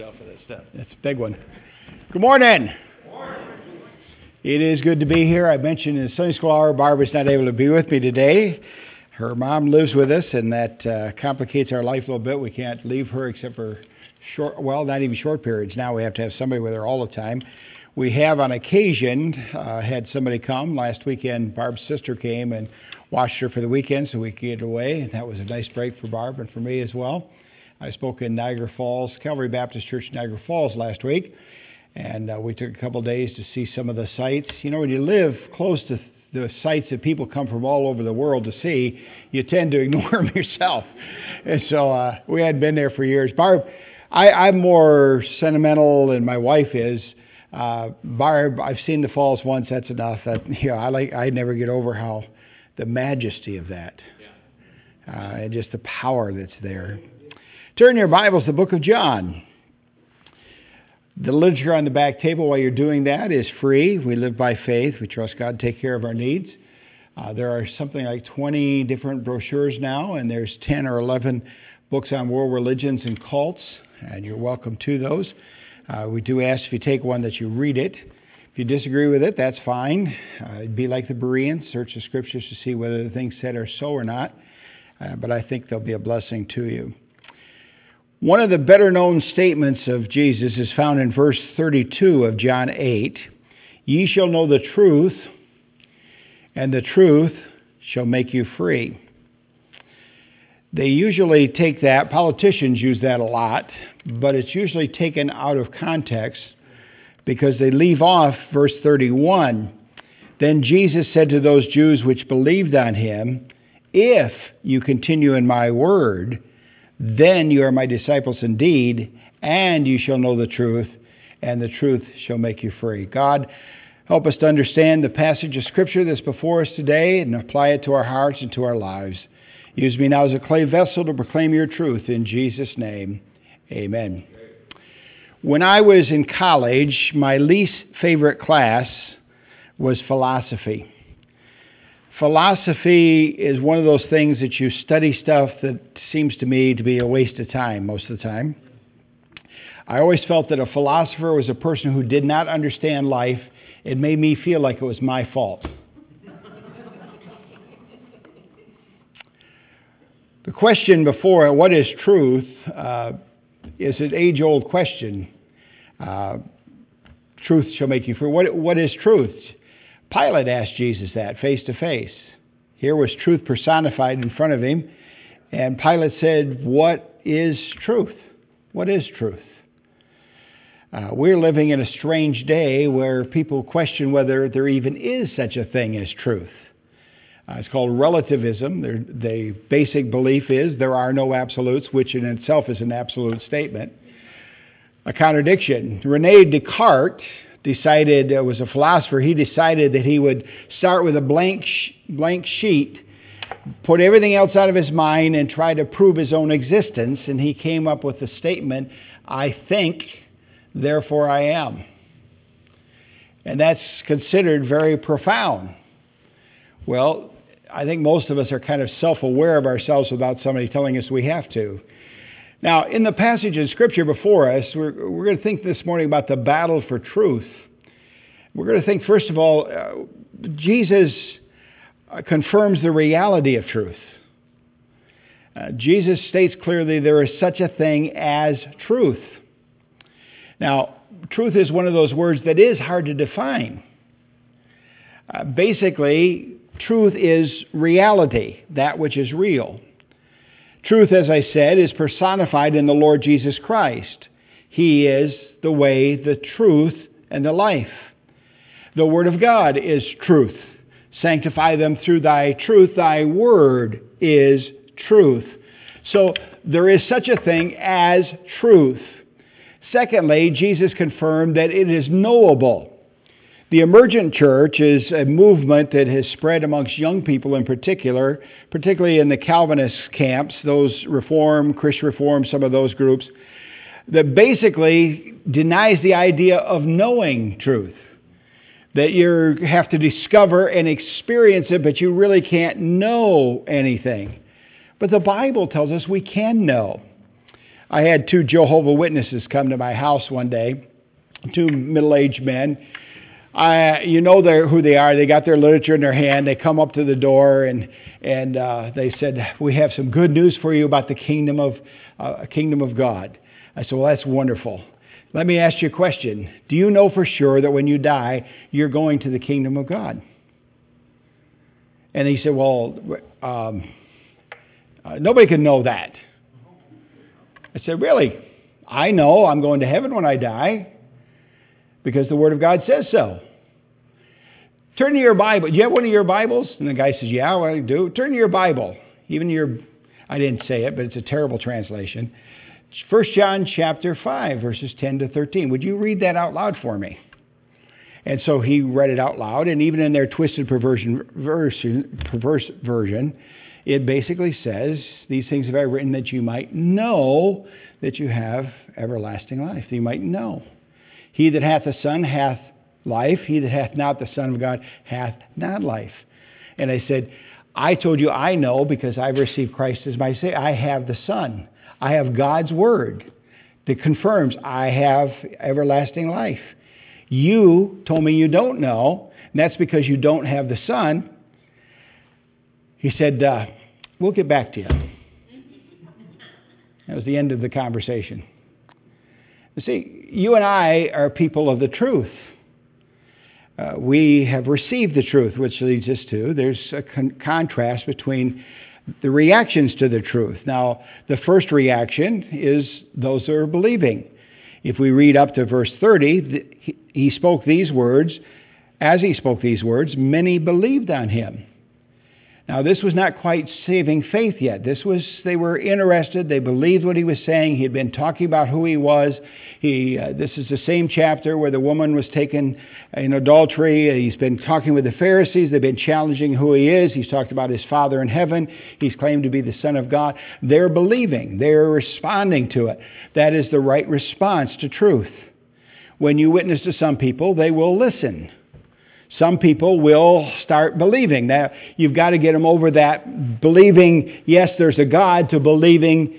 Out for that stuff. That's a big one. Good morning. It is good to be here. I mentioned in Sunday school hour, Barbara's not able to be with me today. Her mom lives with us, and that uh, complicates our life a little bit. We can't leave her except for short, well, not even short periods. Now we have to have somebody with her all the time. We have, on occasion, uh, had somebody come. Last weekend, Barb's sister came and watched her for the weekend so we could get away. And that was a nice break for Barb and for me as well. I spoke in Niagara Falls, Calvary Baptist Church, Niagara Falls last week and uh, we took a couple days to see some of the sites. You know, when you live close to the sites that people come from all over the world to see, you tend to ignore them yourself. And so uh, we had been there for years. Barb, I, am more sentimental than my wife is. Uh, Barb, I've seen the falls once. That's enough. That you know, I like. I never get over how the majesty of that, uh, and just the power that's there. Turn your Bibles to the book of John. The literature on the back table while you're doing that is free. We live by faith. We trust God to take care of our needs. Uh, there are something like 20 different brochures now, and there's 10 or 11 books on world religions and cults, and you're welcome to those. Uh, we do ask if you take one that you read it. If you disagree with it, that's fine. Uh, be like the Bereans, search the scriptures to see whether the things said are so or not. Uh, but I think they'll be a blessing to you. One of the better known statements of Jesus is found in verse 32 of John 8 Ye shall know the truth, and the truth shall make you free. They usually take that, politicians use that a lot, but it's usually taken out of context because they leave off verse 31. Then Jesus said to those Jews which believed on him, If you continue in my word, then you are my disciples indeed, and you shall know the truth, and the truth shall make you free. God, help us to understand the passage of Scripture that's before us today and apply it to our hearts and to our lives. Use me now as a clay vessel to proclaim your truth. In Jesus' name, amen. When I was in college, my least favorite class was philosophy philosophy is one of those things that you study stuff that seems to me to be a waste of time most of the time. I always felt that a philosopher was a person who did not understand life. It made me feel like it was my fault. the question before, what is truth, uh, is an age old question. Uh, truth shall make you free. What, what is truth? Pilate asked Jesus that face to face. Here was truth personified in front of him. And Pilate said, What is truth? What is truth? Uh, we're living in a strange day where people question whether there even is such a thing as truth. Uh, it's called relativism. The basic belief is there are no absolutes, which in itself is an absolute statement. A contradiction. Rene Descartes decided, uh, was a philosopher, he decided that he would start with a blank, sh- blank sheet, put everything else out of his mind, and try to prove his own existence. And he came up with the statement, I think, therefore I am. And that's considered very profound. Well, I think most of us are kind of self aware of ourselves without somebody telling us we have to. Now, in the passage in Scripture before us, we're, we're going to think this morning about the battle for truth. We're going to think, first of all, uh, Jesus uh, confirms the reality of truth. Uh, Jesus states clearly there is such a thing as truth. Now, truth is one of those words that is hard to define. Uh, basically, truth is reality, that which is real. Truth, as I said, is personified in the Lord Jesus Christ. He is the way, the truth, and the life. The Word of God is truth. Sanctify them through thy truth. Thy Word is truth. So there is such a thing as truth. Secondly, Jesus confirmed that it is knowable. The emergent church is a movement that has spread amongst young people in particular, particularly in the Calvinist camps, those Reform, Christian Reform, some of those groups, that basically denies the idea of knowing truth. That you have to discover and experience it, but you really can't know anything. But the Bible tells us we can know. I had two Jehovah Witnesses come to my house one day, two middle-aged men. I, you know who they are. They got their literature in their hand. They come up to the door and and uh, they said, "We have some good news for you about the kingdom of uh, kingdom of God." I said, "Well, that's wonderful." Let me ask you a question. Do you know for sure that when you die, you're going to the kingdom of God? And he said, Well, um, uh, nobody can know that. I said, Really? I know I'm going to heaven when I die because the Word of God says so. Turn to your Bible. Do you have one of your Bibles? And the guy says, Yeah, I do. Turn to your Bible. Even your, I didn't say it, but it's a terrible translation. 1 John chapter 5, verses 10 to 13. Would you read that out loud for me? And so he read it out loud, and even in their twisted perversion version, perverse version, it basically says, These things have I written that you might know that you have everlasting life, that you might know. He that hath the Son hath life, he that hath not the Son of God hath not life. And I said, I told you I know because I've received Christ as my Savior. I have the Son. I have God's Word that confirms I have everlasting life. You told me you don't know, and that's because you don't have the Son. He said, uh, We'll get back to you. That was the end of the conversation. You see, you and I are people of the truth. Uh, we have received the truth, which leads us to there's a con- contrast between the reactions to the truth. Now, the first reaction is those that are believing. If we read up to verse 30, he spoke these words. As he spoke these words, many believed on him. Now, this was not quite saving faith yet. This was, they were interested. They believed what he was saying. He had been talking about who he was. He, uh, this is the same chapter where the woman was taken in adultery. He's been talking with the Pharisees. They've been challenging who he is. He's talked about his Father in heaven. He's claimed to be the Son of God. They're believing. They're responding to it. That is the right response to truth. When you witness to some people, they will listen some people will start believing. that you've got to get them over that believing, yes, there's a God, to believing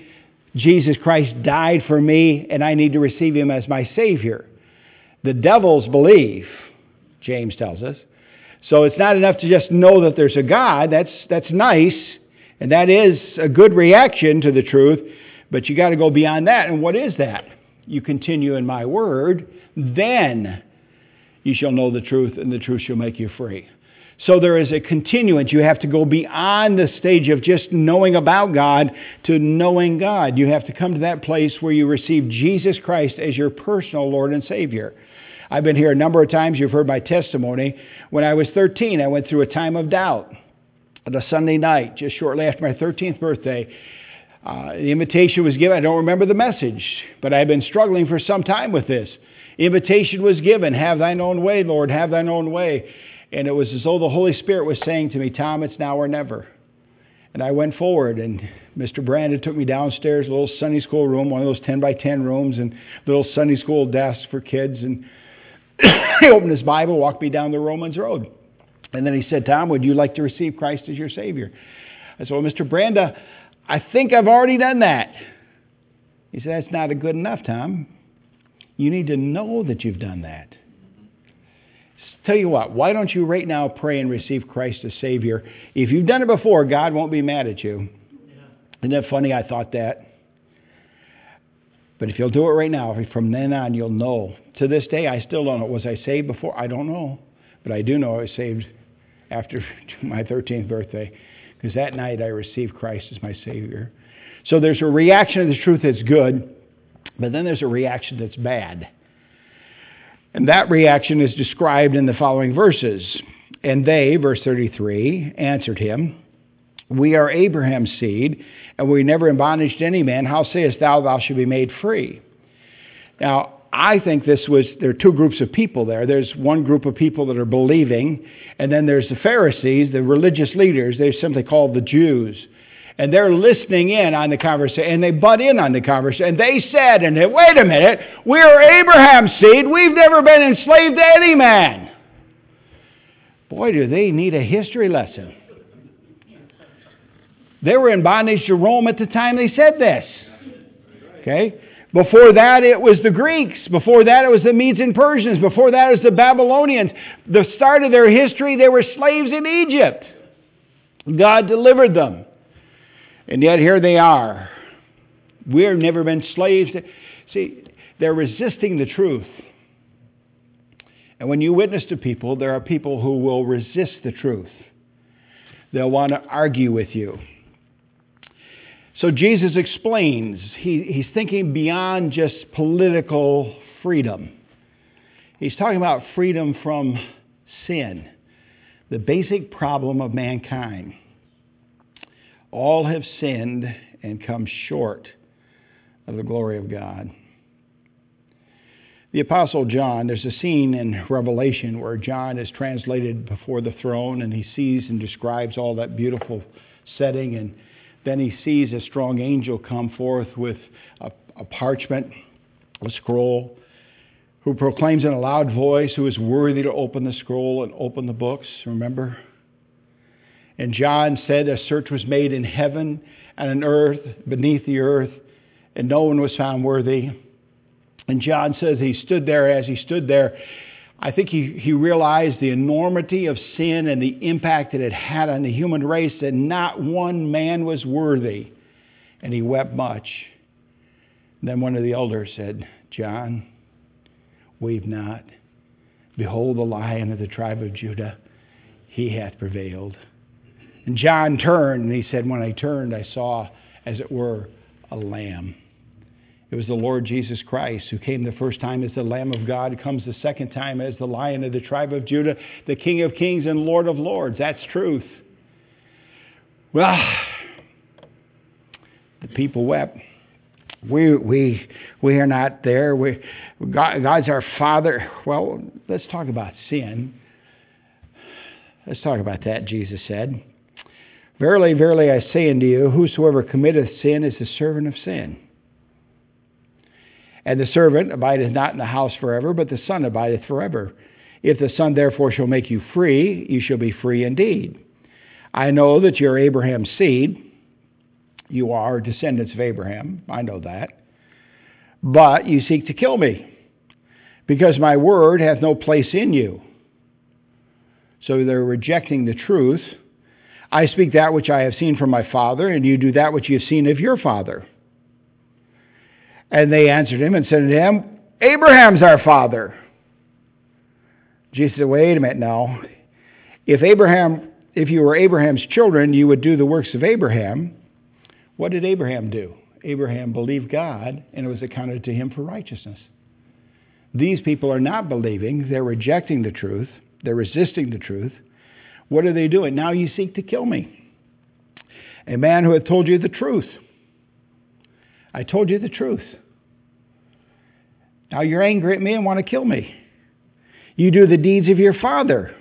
Jesus Christ died for me and I need to receive him as my Savior. The devils believe, James tells us. So it's not enough to just know that there's a God. That's, that's nice, and that is a good reaction to the truth, but you got to go beyond that. And what is that? You continue in my word, then you shall know the truth, and the truth shall make you free. So there is a continuance. You have to go beyond the stage of just knowing about God to knowing God. You have to come to that place where you receive Jesus Christ as your personal Lord and Savior. I've been here a number of times. You've heard my testimony. When I was 13, I went through a time of doubt on a Sunday night, just shortly after my 13th birthday. Uh, the invitation was given. I don't remember the message, but I've been struggling for some time with this. Invitation was given Have thine own way, Lord, have thine own way. And it was as though the Holy Spirit was saying to me, Tom, it's now or never. And I went forward, and Mr. Brandon took me downstairs, a little Sunday school room, one of those 10 by 10 rooms, and little Sunday school desks for kids. And he opened his Bible, walked me down the Romans Road. And then he said, Tom, would you like to receive Christ as your Savior? I said, Well, Mr. Branda, I think I've already done that. He said, That's not good enough, Tom. You need to know that you've done that. Tell you what, why don't you right now pray and receive Christ as Savior? If you've done it before, God won't be mad at you. Isn't that funny? I thought that. But if you'll do it right now, from then on, you'll know. To this day, I still don't know. Was I saved before? I don't know. But I do know I was saved after my 13th birthday because that night I received Christ as my Savior. So there's a reaction to the truth that's good. But then there's a reaction that's bad. And that reaction is described in the following verses. And they, verse 33, answered him, We are Abraham's seed, and we never bondage to any man. How sayest thou, thou shalt be made free? Now, I think this was, there are two groups of people there. There's one group of people that are believing, and then there's the Pharisees, the religious leaders. They're simply called the Jews and they're listening in on the conversation, and they butt in on the conversation. And they said, and they, wait a minute, we're Abraham's seed. We've never been enslaved to any man. Boy, do they need a history lesson. They were in bondage to Rome at the time they said this. Okay? Before that, it was the Greeks. Before that, it was the Medes and Persians. Before that, it was the Babylonians. The start of their history, they were slaves in Egypt. God delivered them. And yet, here they are. We've never been slaves. See, they're resisting the truth. And when you witness to people, there are people who will resist the truth. They'll want to argue with you. So Jesus explains, he, he's thinking beyond just political freedom. He's talking about freedom from sin, the basic problem of mankind. All have sinned and come short of the glory of God. The Apostle John, there's a scene in Revelation where John is translated before the throne and he sees and describes all that beautiful setting and then he sees a strong angel come forth with a, a parchment, a scroll, who proclaims in a loud voice who is worthy to open the scroll and open the books. Remember? And John said a search was made in heaven and on earth, beneath the earth, and no one was found worthy. And John says he stood there as he stood there. I think he, he realized the enormity of sin and the impact that it had on the human race, that not one man was worthy. And he wept much. And then one of the elders said, John, weep not. Behold, the lion of the tribe of Judah, he hath prevailed. And John turned, and he said, When I turned, I saw, as it were, a lamb it was the Lord Jesus Christ who came the first time as the Lamb of God, comes the second time as the Lion of the tribe of Judah, the King of kings and Lord of lords. That's truth. Well, the people wept. We, we, we are not there. We, God, God's our Father. Well, let's talk about sin. Let's talk about that, Jesus said. Verily, verily, I say unto you, whosoever committeth sin is the servant of sin. And the servant abideth not in the house forever, but the Son abideth forever. If the Son therefore shall make you free, you shall be free indeed. I know that you're Abraham's seed. You are descendants of Abraham. I know that. But you seek to kill me, because my word hath no place in you. So they're rejecting the truth. I speak that which I have seen from my Father, and you do that which you have seen of your father. And they answered him and said to him, Abraham's our father. Jesus said, Wait a minute now. If Abraham, if you were Abraham's children, you would do the works of Abraham. What did Abraham do? Abraham believed God, and it was accounted to him for righteousness. These people are not believing, they're rejecting the truth, they're resisting the truth. What are they doing? Now you seek to kill me. A man who had told you the truth. I told you the truth. Now you're angry at me and want to kill me. You do the deeds of your father.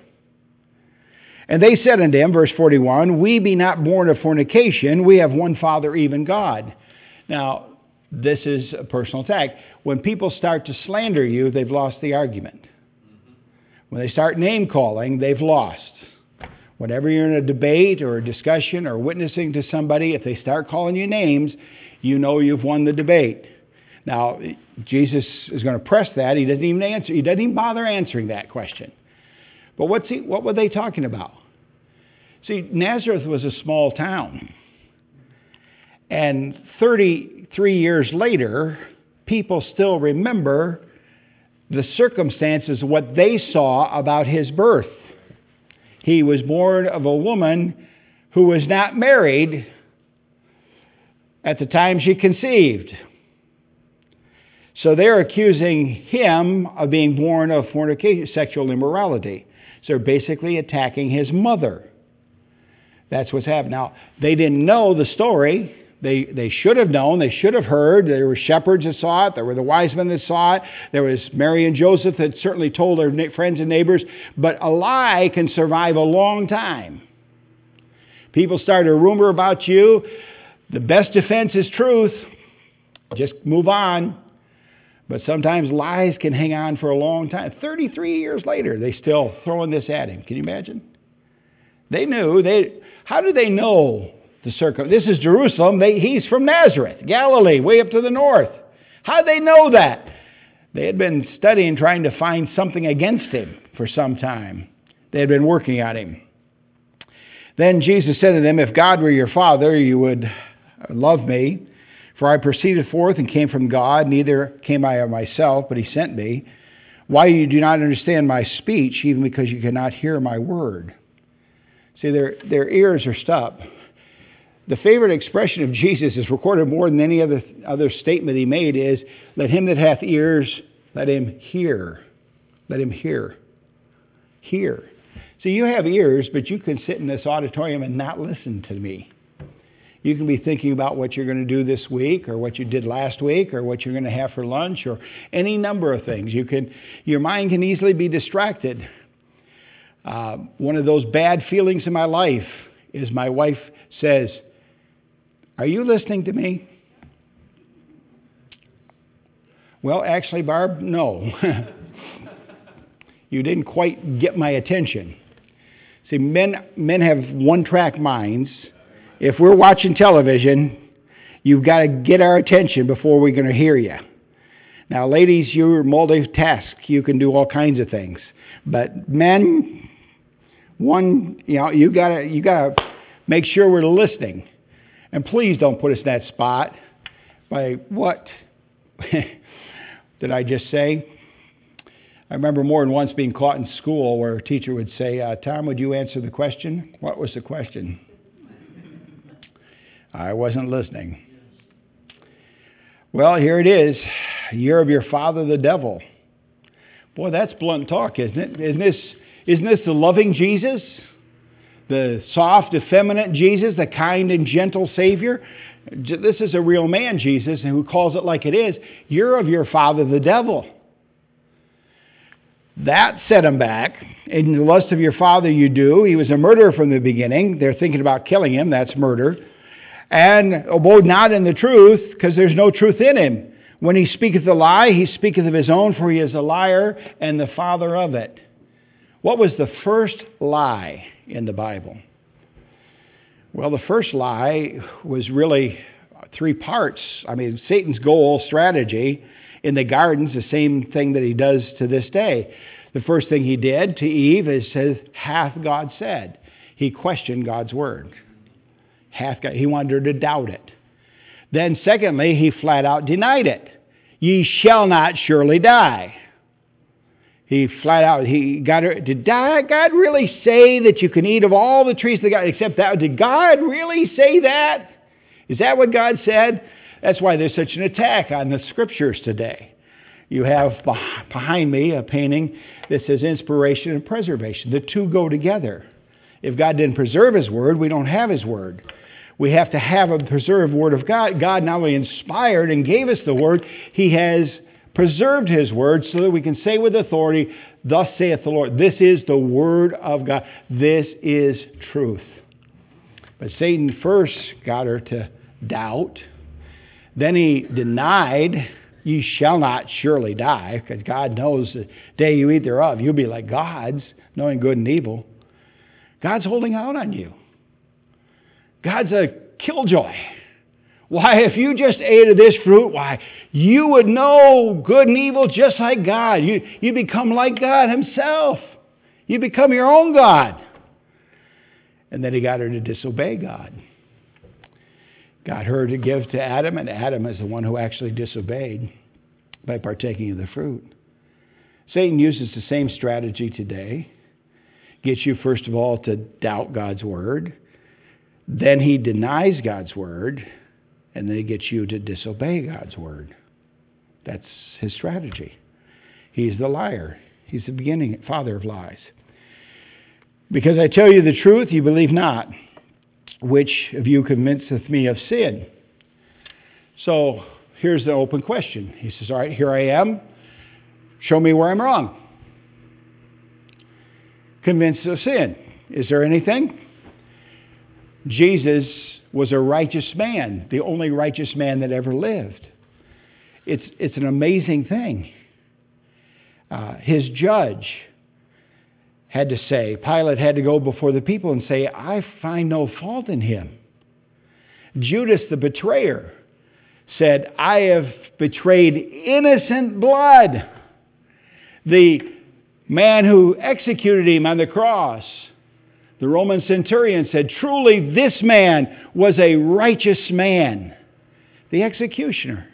And they said unto him, verse 41, We be not born of fornication, we have one Father, even God. Now, this is a personal attack. When people start to slander you, they've lost the argument. When they start name calling, they've lost. Whenever you're in a debate or a discussion or witnessing to somebody, if they start calling you names, you know you've won the debate. Now, Jesus is going to press that. He doesn't even answer. He doesn't even bother answering that question. But what's he, what were they talking about? See, Nazareth was a small town. And 33 years later, people still remember the circumstances, what they saw about his birth. He was born of a woman who was not married at the time she conceived. So they're accusing him of being born of fornication, sexual immorality. So they're basically attacking his mother. That's what's happening. Now, they didn't know the story. They, they should have known. They should have heard. There were shepherds that saw it. There were the wise men that saw it. There was Mary and Joseph that certainly told their friends and neighbors. But a lie can survive a long time. People start a rumor about you. The best defense is truth. Just move on. But sometimes lies can hang on for a long time. 33 years later, they still throwing this at him. Can you imagine? They knew. They, how did they know the circum. This is Jerusalem. They, he's from Nazareth, Galilee, way up to the north. How'd they know that? They had been studying, trying to find something against him for some time. They had been working on him. Then Jesus said to them, If God were your Father, you would love me. For I proceeded forth and came from God, neither came I of myself, but he sent me. Why you do not understand my speech, even because you cannot hear my word. See, their, their ears are stopped. The favorite expression of Jesus is recorded more than any other, other statement he made is, Let him that hath ears, let him hear. Let him hear. Hear. See, you have ears, but you can sit in this auditorium and not listen to me. You can be thinking about what you're going to do this week or what you did last week or what you're going to have for lunch or any number of things. You can, your mind can easily be distracted. Uh, one of those bad feelings in my life is my wife says, Are you listening to me? Well, actually, Barb, no. you didn't quite get my attention. See, men, men have one track minds. If we're watching television, you've got to get our attention before we're going to hear you. Now, ladies, you're multitask. You can do all kinds of things. But men, one, you know, you gotta you gotta make sure we're listening. And please don't put us in that spot by what did I just say? I remember more than once being caught in school where a teacher would say, uh, Tom, would you answer the question? What was the question? I wasn't listening. Well, here it is year of your father, the devil. Boy, that's blunt talk, isn't it? Isn't this, isn't this the loving Jesus? The soft, effeminate Jesus, the kind and gentle Savior? This is a real man, Jesus, who calls it like it is. You're of your father, the devil. That set him back. In the lust of your father, you do. He was a murderer from the beginning. They're thinking about killing him. That's murder and abode not in the truth, because there's no truth in him. When he speaketh a lie, he speaketh of his own, for he is a liar and the father of it. What was the first lie in the Bible? Well, the first lie was really three parts. I mean, Satan's goal, strategy in the gardens, the same thing that he does to this day. The first thing he did to Eve is says, Hath God said? He questioned God's word hath God. He wanted her to doubt it. Then, secondly, he flat out denied it. Ye shall not surely die. He flat out, he got her, did God really say that you can eat of all the trees of God except that? Did God really say that? Is that what God said? That's why there's such an attack on the scriptures today. You have behind me a painting that says inspiration and preservation. The two go together. If God didn't preserve His word, we don't have His word we have to have a preserved word of God. God not only inspired and gave us the word, he has preserved his word so that we can say with authority, Thus saith the Lord. This is the word of God. This is truth. But Satan first got her to doubt. Then he denied, Ye shall not surely die, because God knows the day you eat thereof, you'll be like gods, knowing good and evil. God's holding out on you. God's a killjoy. Why, if you just ate of this fruit, why, you would know good and evil just like God. You, you become like God Himself. You become your own God. And then He got her to disobey God. Got her to give to Adam, and Adam is the one who actually disobeyed by partaking of the fruit. Satan uses the same strategy today. Gets you, first of all, to doubt God's word then he denies God's word, and then he gets you to disobey God's word. That's his strategy. He's the liar. He's the beginning, father of lies. Because I tell you the truth, you believe not. Which of you convinceth me of sin? So here's the open question. He says, All right, here I am. Show me where I'm wrong. Convinced of sin. Is there anything? Jesus was a righteous man, the only righteous man that ever lived. It's, it's an amazing thing. Uh, his judge had to say, Pilate had to go before the people and say, I find no fault in him. Judas the betrayer said, I have betrayed innocent blood. The man who executed him on the cross, the Roman centurion, said, Truly, this man was a righteous man. The executioner.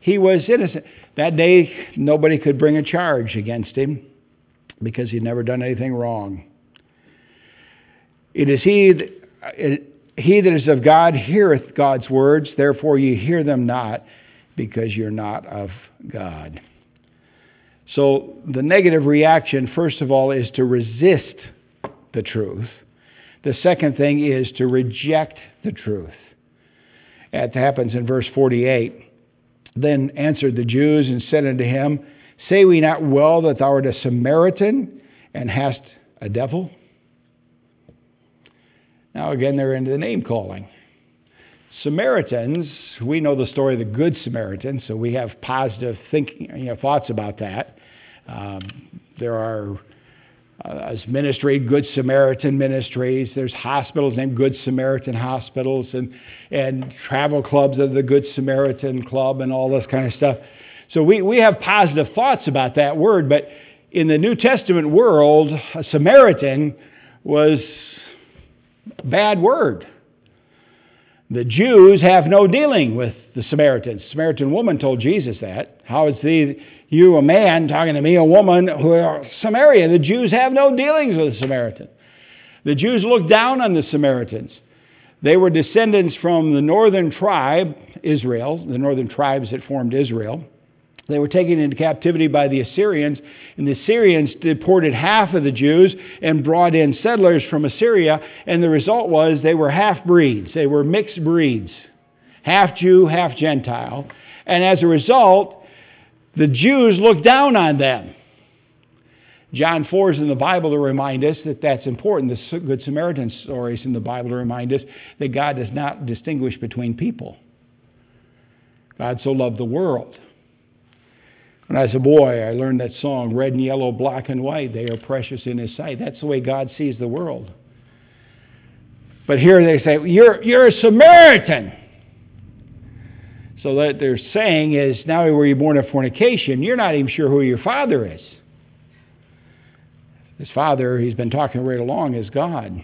He was innocent. That day, nobody could bring a charge against him because he'd never done anything wrong. It is he that, uh, he that is of God heareth God's words, therefore you hear them not, because you're not of God. So the negative reaction, first of all, is to resist the truth. The second thing is to reject the truth. That happens in verse 48. Then answered the Jews and said unto him, Say we not well that thou art a Samaritan and hast a devil? Now, again, they're into the name calling. Samaritans, we know the story of the Good Samaritan, so we have positive thinking, you know, thoughts about that. Um, there are Uh, as ministry, Good Samaritan ministries. There's hospitals named Good Samaritan hospitals, and and travel clubs of the Good Samaritan Club, and all this kind of stuff. So we we have positive thoughts about that word, but in the New Testament world, a Samaritan was a bad word. The Jews have no dealing with the Samaritans. The Samaritan woman told Jesus that. How is thee, you, a man, talking to me, a woman who are Samaria? The Jews have no dealings with the Samaritan. The Jews looked down on the Samaritans. They were descendants from the northern tribe, Israel, the northern tribes that formed Israel. They were taken into captivity by the Assyrians, and the Assyrians deported half of the Jews and brought in settlers from Assyria, and the result was they were half breeds. They were mixed breeds, half Jew, half Gentile. And as a result, the Jews looked down on them. John 4 is in the Bible to remind us that that's important. The Good Samaritan stories in the Bible to remind us that God does not distinguish between people. God so loved the world when I was a boy, I learned that song, Red and Yellow, Black and White, they are precious in His sight. That's the way God sees the world. But here they say, You're, you're a Samaritan. So what they're saying is, now were you born of fornication, you're not even sure who your father is. His father, he's been talking right along, is God.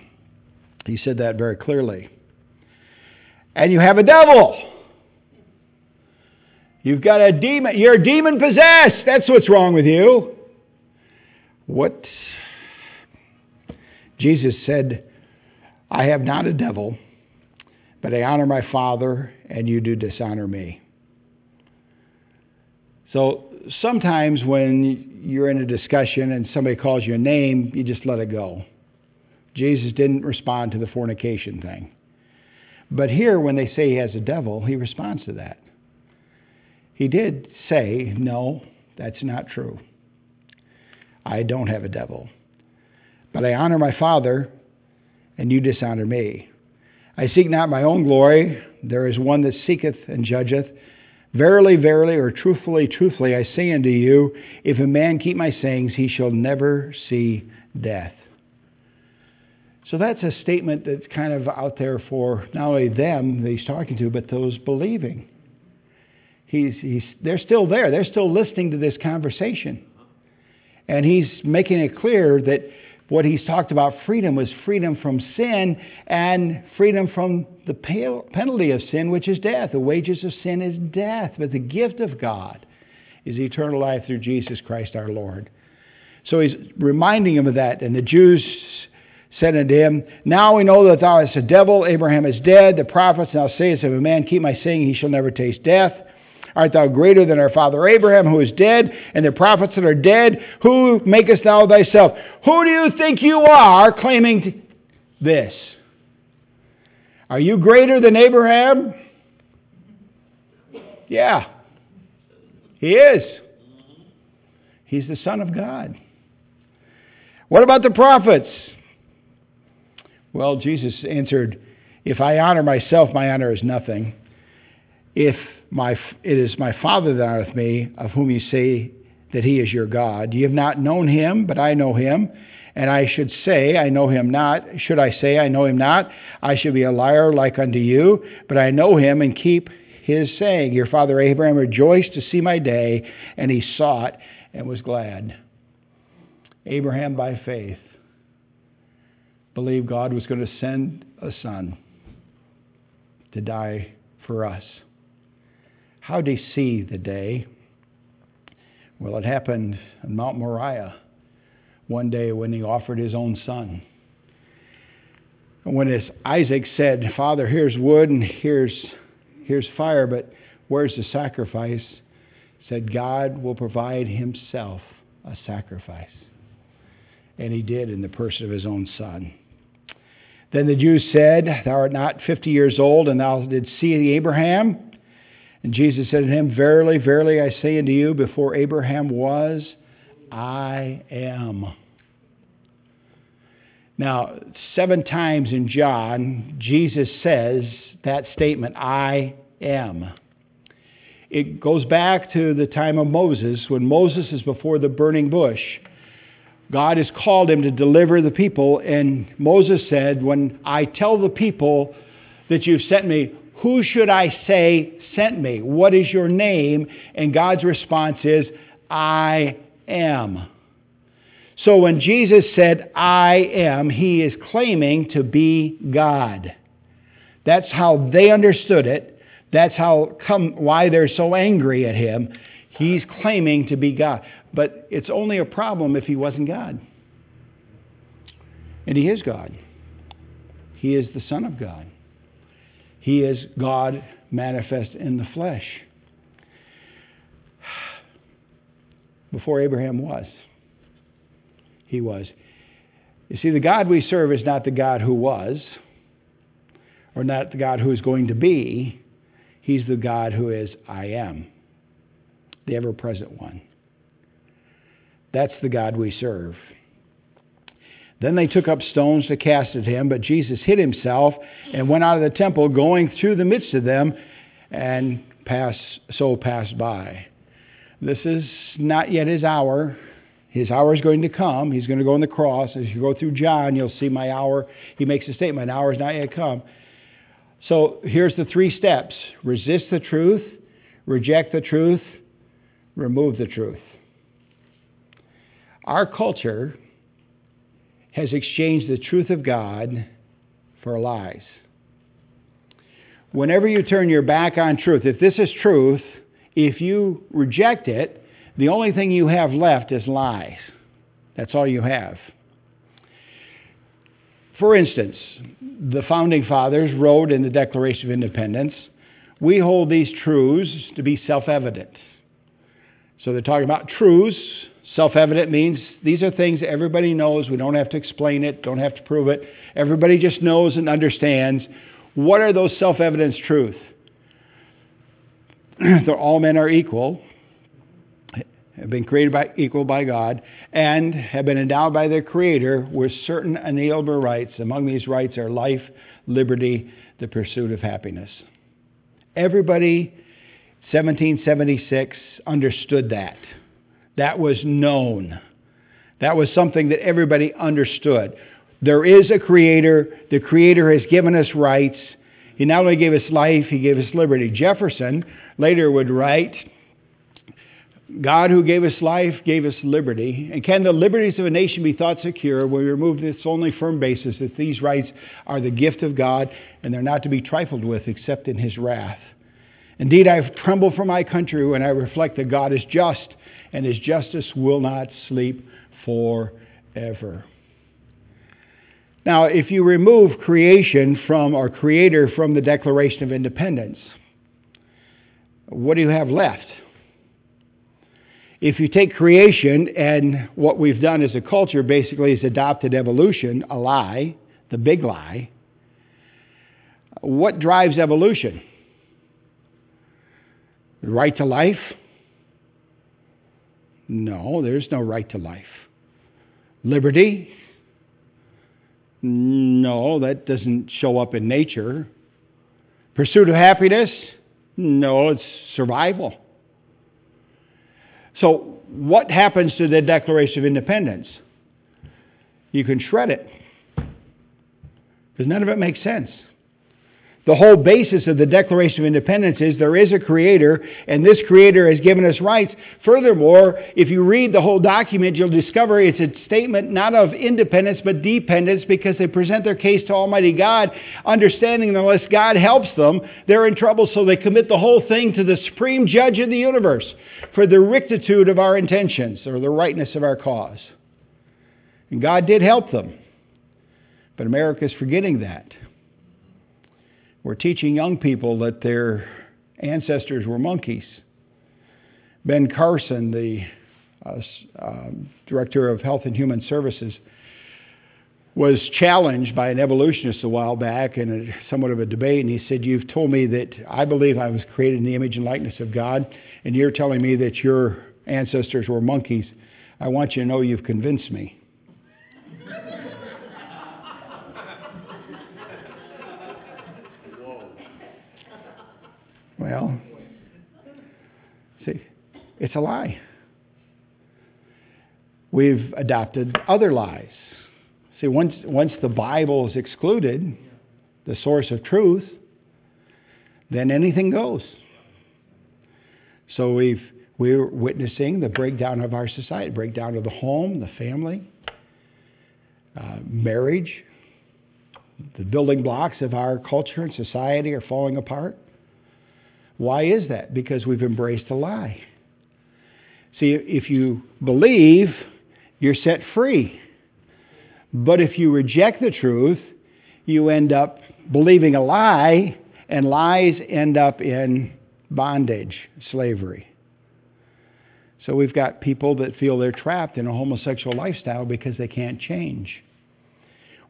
He said that very clearly. And you have a devil. You've got a demon. You're demon possessed. That's what's wrong with you. What? Jesus said, I have not a devil, but I honor my Father, and you do dishonor me. So sometimes when you're in a discussion and somebody calls you a name, you just let it go. Jesus didn't respond to the fornication thing. But here, when they say he has a devil, he responds to that. He did say, No, that's not true. I don't have a devil. But I honor my Father, and you dishonor me. I seek not my own glory. There is one that seeketh and judgeth. Verily, verily, or truthfully, truthfully, I say unto you, if a man keep my sayings, he shall never see death. So that's a statement that's kind of out there for not only them that he's talking to, but those believing he's, he's, they're still there. They're still listening to this conversation. And he's making it clear that what he's talked about freedom was freedom from sin and freedom from the penalty of sin, which is death. The wages of sin is death, but the gift of God is eternal life through Jesus Christ our Lord. So he's reminding him of that. And the Jews said unto him, Now we know that thou art a devil. Abraham is dead. The prophets now say, If a man keep my saying, he shall never taste death. Art thou greater than our father Abraham, who is dead, and the prophets that are dead? Who makest thou thyself? Who do you think you are claiming this? Are you greater than Abraham? Yeah, he is. He's the Son of God. What about the prophets? Well, Jesus answered, If I honor myself, my honor is nothing. If my, it is my Father that honoreth me, of whom you say that he is your God. You have not known him, but I know him. And I should say, I know him not. Should I say, I know him not? I should be a liar like unto you. But I know him and keep his saying. Your father Abraham rejoiced to see my day, and he saw it and was glad. Abraham, by faith, believed God was going to send a son to die for us. How did he see the day? Well, it happened on Mount Moriah one day when he offered his own son. when his Isaac said, Father, here's wood and here's, here's fire, but where's the sacrifice? Said, God will provide himself a sacrifice. And he did in the person of his own son. Then the Jews said, Thou art not fifty years old, and thou didst see Abraham? And Jesus said to him, Verily, verily, I say unto you, before Abraham was, I am. Now, seven times in John, Jesus says that statement, I am. It goes back to the time of Moses, when Moses is before the burning bush. God has called him to deliver the people, and Moses said, When I tell the people that you've sent me, who should I say sent me? What is your name? And God's response is, I am. So when Jesus said, I am, he is claiming to be God. That's how they understood it. That's how come why they're so angry at him. He's claiming to be God. But it's only a problem if he wasn't God. And he is God. He is the Son of God. He is God manifest in the flesh. Before Abraham was, he was. You see, the God we serve is not the God who was, or not the God who is going to be. He's the God who is I am, the ever present one. That's the God we serve. Then they took up stones to cast at him, but Jesus hid himself and went out of the temple, going through the midst of them, and pass, so passed by. This is not yet his hour. His hour is going to come. He's going to go on the cross. As you go through John, you'll see my hour. He makes a statement, hour is not yet come. So here's the three steps resist the truth, reject the truth, remove the truth. Our culture has exchanged the truth of God for lies. Whenever you turn your back on truth, if this is truth, if you reject it, the only thing you have left is lies. That's all you have. For instance, the founding fathers wrote in the Declaration of Independence, we hold these truths to be self evident. So they're talking about truths Self evident means these are things everybody knows. We don't have to explain it, don't have to prove it. Everybody just knows and understands. What are those self evident truths? that all men are equal, have been created by, equal by God, and have been endowed by their Creator with certain inalienable rights. Among these rights are life, liberty, the pursuit of happiness. Everybody, 1776, understood that. That was known. That was something that everybody understood. There is a creator. The creator has given us rights. He not only gave us life, he gave us liberty. Jefferson later would write, God who gave us life gave us liberty. And can the liberties of a nation be thought secure when we remove this only firm basis that these rights are the gift of God and they're not to be trifled with except in his wrath? Indeed, I tremble for my country when I reflect that God is just and his justice will not sleep forever. Now, if you remove creation from or creator from the Declaration of Independence, what do you have left? If you take creation and what we've done as a culture basically is adopted evolution, a lie, the big lie, what drives evolution? The right to life? No, there's no right to life. Liberty? No, that doesn't show up in nature. Pursuit of happiness? No, it's survival. So, what happens to the Declaration of Independence? you can shred it. Because none of it makes sense. The whole basis of the Declaration of Independence is there is a creator, and this creator has given us rights. Furthermore, if you read the whole document, you'll discover it's a statement not of independence but dependence because they present their case to Almighty God, understanding that unless God helps them, they're in trouble, so they commit the whole thing to the supreme judge of the universe for the rectitude of our intentions or the rightness of our cause. And God did help them, but America is forgetting that. We're teaching young people that their ancestors were monkeys. Ben Carson, the uh, uh, director of Health and Human Services, was challenged by an evolutionist a while back in a, somewhat of a debate, and he said, You've told me that I believe I was created in the image and likeness of God, and you're telling me that your ancestors were monkeys. I want you to know you've convinced me. Well, see, it's a lie. We've adopted other lies. See, once, once the Bible is excluded, the source of truth, then anything goes. So we've, we're witnessing the breakdown of our society, breakdown of the home, the family, uh, marriage. The building blocks of our culture and society are falling apart. Why is that? Because we've embraced a lie. See, if you believe, you're set free. But if you reject the truth, you end up believing a lie, and lies end up in bondage, slavery. So we've got people that feel they're trapped in a homosexual lifestyle because they can't change.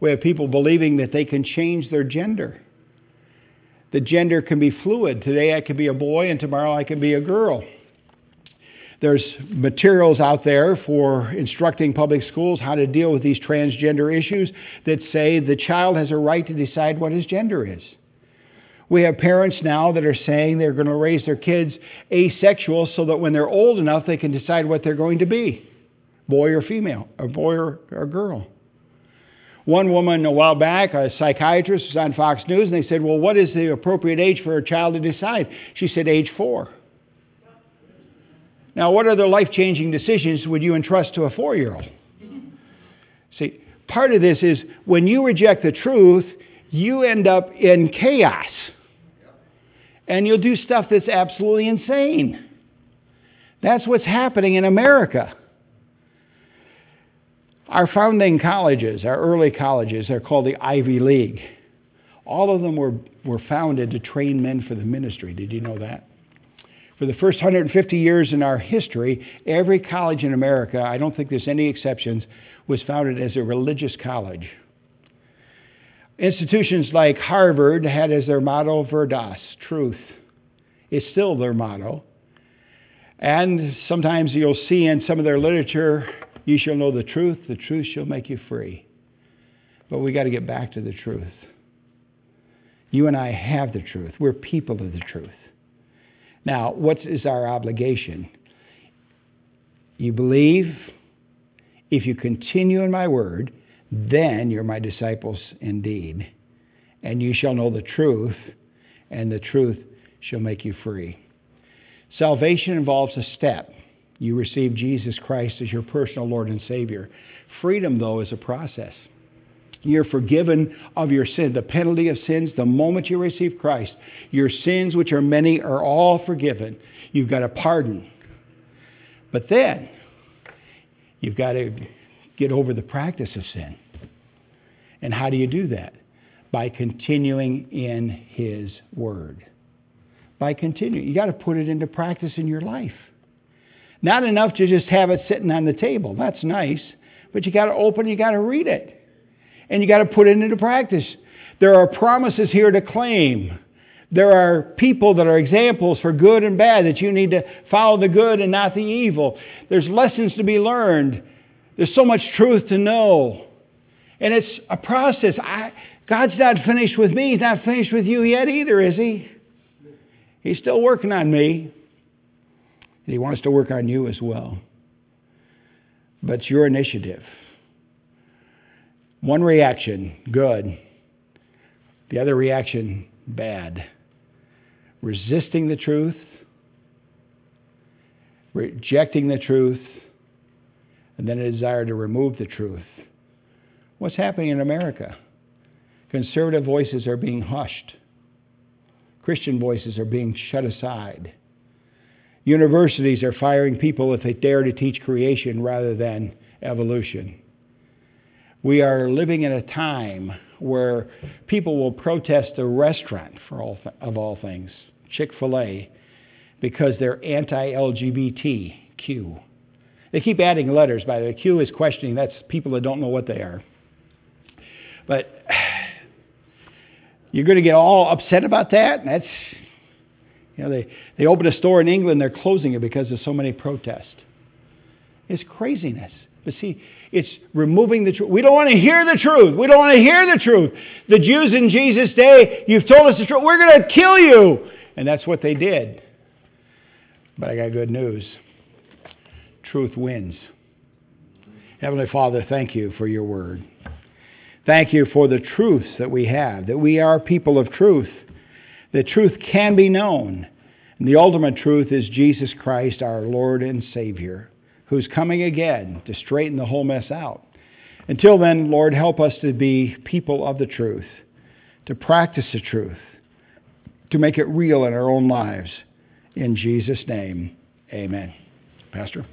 We have people believing that they can change their gender the gender can be fluid. Today I can be a boy, and tomorrow I can be a girl. There's materials out there for instructing public schools how to deal with these transgender issues that say the child has a right to decide what his gender is. We have parents now that are saying they're going to raise their kids asexual so that when they're old enough, they can decide what they're going to be boy or female, a boy or, a girl. One woman a while back, a psychiatrist, was on Fox News, and they said, Well, what is the appropriate age for a child to decide? She said, Age four. Now, what other life changing decisions would you entrust to a four year old? See, part of this is when you reject the truth, you end up in chaos. And you'll do stuff that's absolutely insane. That's what's happening in America. Our founding colleges, our early colleges—they're called the Ivy League. All of them were, were founded to train men for the ministry. Did you know that? For the first 150 years in our history, every college in America, I don't think there's any exceptions, was founded as a religious college. Institutions like Harvard had as their motto Veritas, truth. It's still their motto. And sometimes you'll see in some of their literature you shall know the truth, the truth shall make you free. But we got to get back to the truth. You and I have the truth. We're people of the truth. Now, what is our obligation? You believe, if you continue in my word, then you're my disciples indeed. And you shall know the truth, and the truth shall make you free. Salvation involves a step. You receive Jesus Christ as your personal Lord and Savior. Freedom, though, is a process. You're forgiven of your sin, the penalty of sins, the moment you receive Christ. Your sins, which are many, are all forgiven. You've got a pardon. But then, you've got to get over the practice of sin. And how do you do that? By continuing in His Word. By continuing. You got to put it into practice in your life. Not enough to just have it sitting on the table. That's nice. But you got to open, you got to read it. And you got to put it into practice. There are promises here to claim. There are people that are examples for good and bad that you need to follow the good and not the evil. There's lessons to be learned. There's so much truth to know. And it's a process. I, God's not finished with me. He's not finished with you yet either, is He? He's still working on me. And He wants to work on you as well. But it's your initiative. One reaction, good. The other reaction, bad. Resisting the truth, rejecting the truth, and then a desire to remove the truth. What's happening in America? Conservative voices are being hushed. Christian voices are being shut aside. Universities are firing people if they dare to teach creation rather than evolution. We are living in a time where people will protest a restaurant for all th- of all things, Chick-fil-A, because they're anti-LGBTQ. They keep adding letters by the way. Q is questioning. That's people that don't know what they are. But you're going to get all upset about that? That's, you know, they, they open a store in England, they're closing it because of so many protests. It's craziness. But see, it's removing the truth. We don't want to hear the truth. We don't want to hear the truth. The Jews in Jesus' day, you've told us the truth. We're going to kill you. And that's what they did. But I got good news truth wins. Heavenly Father, thank you for your word. Thank you for the truths that we have, that we are people of truth, that truth can be known. And the ultimate truth is Jesus Christ, our Lord and Savior who's coming again to straighten the whole mess out. Until then, Lord, help us to be people of the truth, to practice the truth, to make it real in our own lives. In Jesus' name, amen. Pastor?